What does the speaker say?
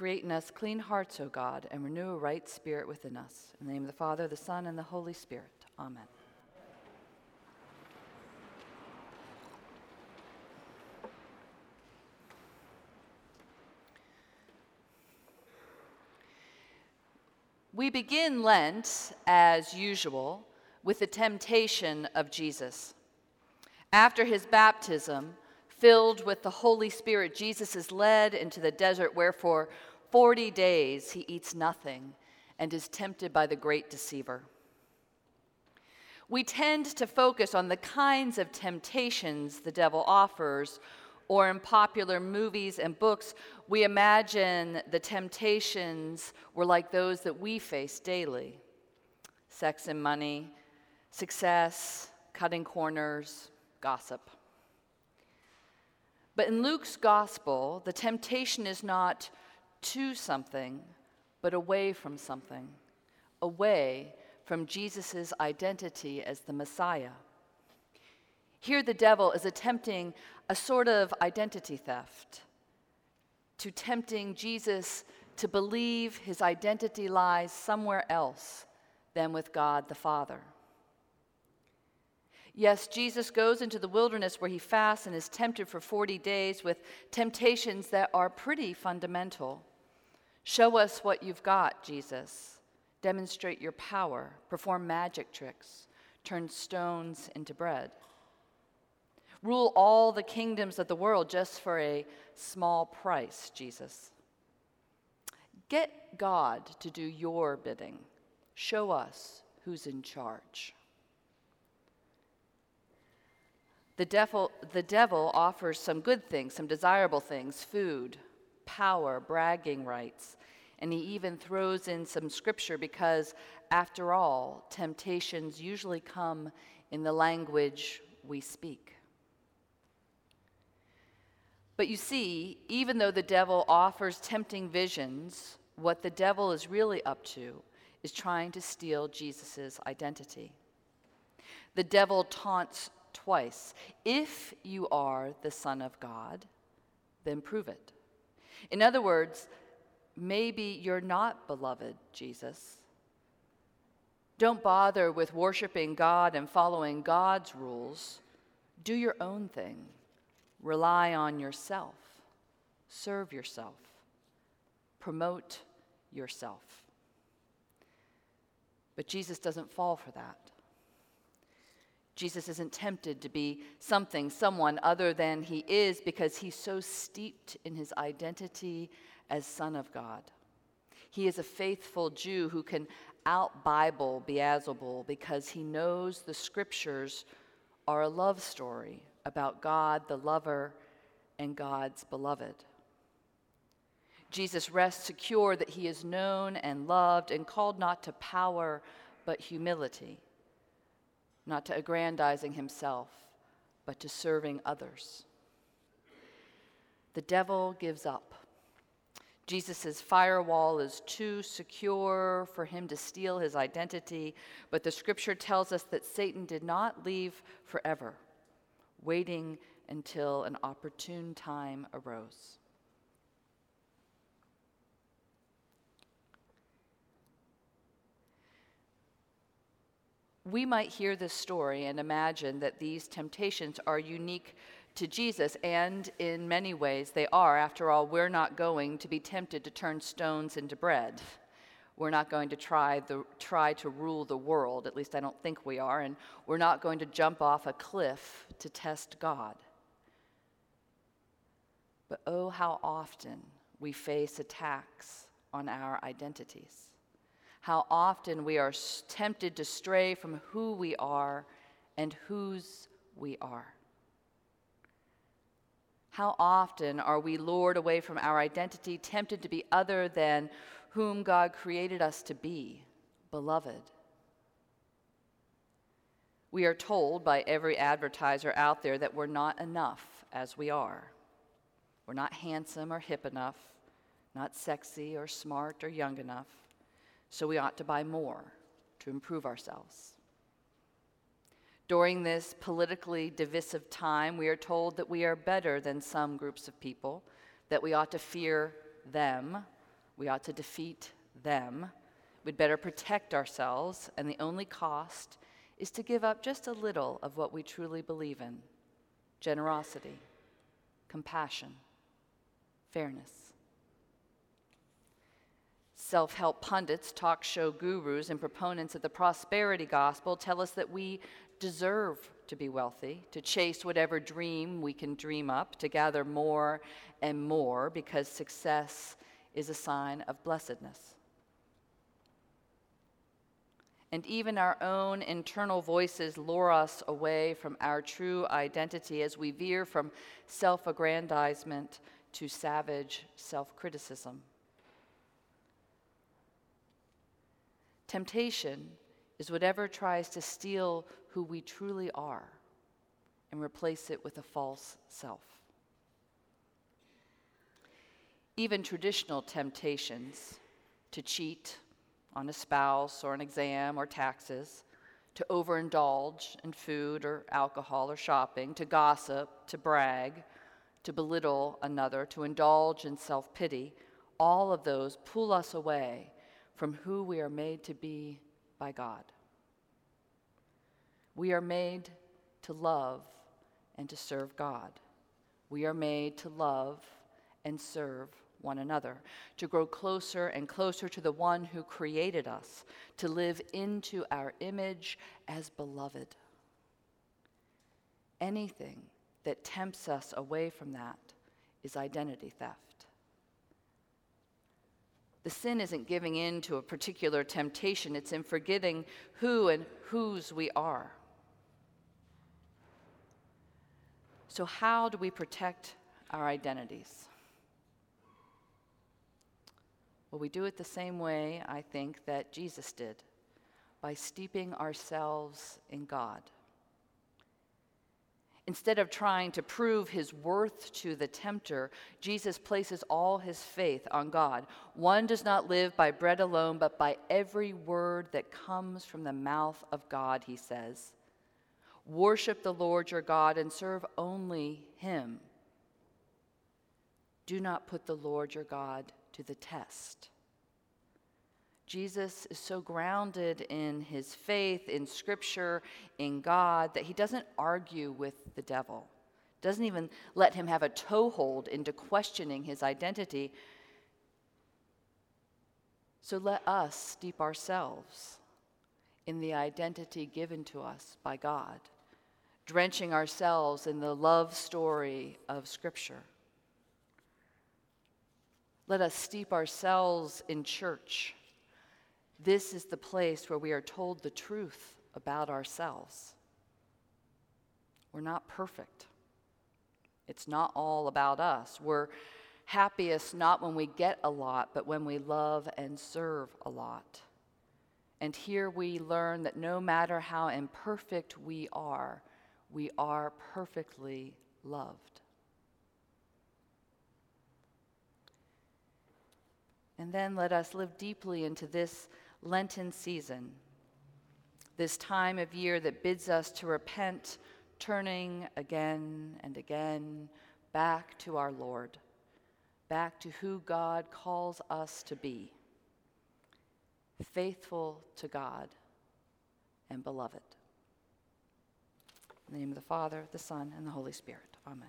Create in us clean hearts, O God, and renew a right spirit within us. In the name of the Father, the Son, and the Holy Spirit. Amen. We begin Lent, as usual, with the temptation of Jesus. After his baptism, Filled with the Holy Spirit, Jesus is led into the desert where for 40 days he eats nothing and is tempted by the great deceiver. We tend to focus on the kinds of temptations the devil offers, or in popular movies and books, we imagine the temptations were like those that we face daily sex and money, success, cutting corners, gossip. But in Luke's gospel, the temptation is not to something, but away from something, away from Jesus' identity as the Messiah. Here, the devil is attempting a sort of identity theft, to tempting Jesus to believe his identity lies somewhere else than with God the Father. Yes, Jesus goes into the wilderness where he fasts and is tempted for 40 days with temptations that are pretty fundamental. Show us what you've got, Jesus. Demonstrate your power. Perform magic tricks. Turn stones into bread. Rule all the kingdoms of the world just for a small price, Jesus. Get God to do your bidding. Show us who's in charge. The devil, the devil offers some good things, some desirable things food, power, bragging rights. And he even throws in some scripture because, after all, temptations usually come in the language we speak. But you see, even though the devil offers tempting visions, what the devil is really up to is trying to steal Jesus' identity. The devil taunts twice. If you are the Son of God, then prove it. In other words, maybe you're not beloved, Jesus. Don't bother with worshiping God and following God's rules. Do your own thing. Rely on yourself. Serve yourself. Promote yourself. But Jesus doesn't fall for that. Jesus isn't tempted to be something, someone other than he is because he's so steeped in his identity as Son of God. He is a faithful Jew who can out Bible Beelzebul because he knows the scriptures are a love story about God, the lover, and God's beloved. Jesus rests secure that he is known and loved and called not to power but humility not to aggrandizing himself, but to serving others. The devil gives up. Jesus' firewall is too secure for him to steal his identity, but the scripture tells us that Satan did not leave forever, waiting until an opportune time arose. We might hear this story and imagine that these temptations are unique to Jesus, and in many ways they are. After all, we're not going to be tempted to turn stones into bread. We're not going to try, the, try to rule the world, at least I don't think we are, and we're not going to jump off a cliff to test God. But oh, how often we face attacks on our identities how often we are tempted to stray from who we are and whose we are. How often are we lured away from our identity, tempted to be other than whom God created us to be, beloved? We are told by every advertiser out there that we're not enough as we are. We're not handsome or hip enough, not sexy or smart or young enough so we ought to buy more to improve ourselves. During this politically divisive time, we are told that we are better than some groups of people, that we ought to fear them We ought to defeat them. We'd better protect ourselves, and the only cost is to give up just a little of what we truly believe in generosity, compassion, fairness. Self help pundits, talk show gurus, and proponents of the prosperity gospel tell us that we deserve to be wealthy, to chase whatever dream we can dream up, to gather more and more because success is a sign of blessedness. And even our own internal voices lure us away from our true identity as we veer from self aggrandizement to savage self criticism. Temptation is whatever tries to steal who we truly are and replace it with a false self. Even traditional temptations to cheat on a spouse or an exam or taxes, to overindulge in food or alcohol or shopping, to gossip, to brag, to belittle another, to indulge in self pity, all of those pull us away from who we are made to be by God. We are made to love and to serve God. We are made to love and serve one another, to grow closer and closer to the one who created us, to live into our image as beloved. Anything that tempts us away from that is identity theft. The sin isn't giving in to a particular temptation, it's in forgetting who and whose we are. So, how do we protect our identities? Well, we do it the same way, I think, that Jesus did by steeping ourselves in God. Instead of trying to prove his worth to the tempter, Jesus places all his faith on God. One does not live by bread alone, but by every word that comes from the mouth of God, he says. Worship the Lord your God and serve only him. Do not put the Lord your God to the test. Jesus is so grounded in his faith, in Scripture, in God, that he doesn't argue with the devil, doesn't even let him have a toehold into questioning his identity. So let us steep ourselves in the identity given to us by God, drenching ourselves in the love story of Scripture. Let us steep ourselves in church. This is the place where we are told the truth about ourselves. We're not perfect. It's not all about us. We're happiest not when we get a lot, but when we love and serve a lot. And here we learn that no matter how imperfect we are, we are perfectly loved. And then let us live deeply into this Lenten season, this time of year that bids us to repent, turning again and again back to our Lord, back to who God calls us to be faithful to God, and beloved. In the name of the Father, the Son, and the Holy Spirit. Amen.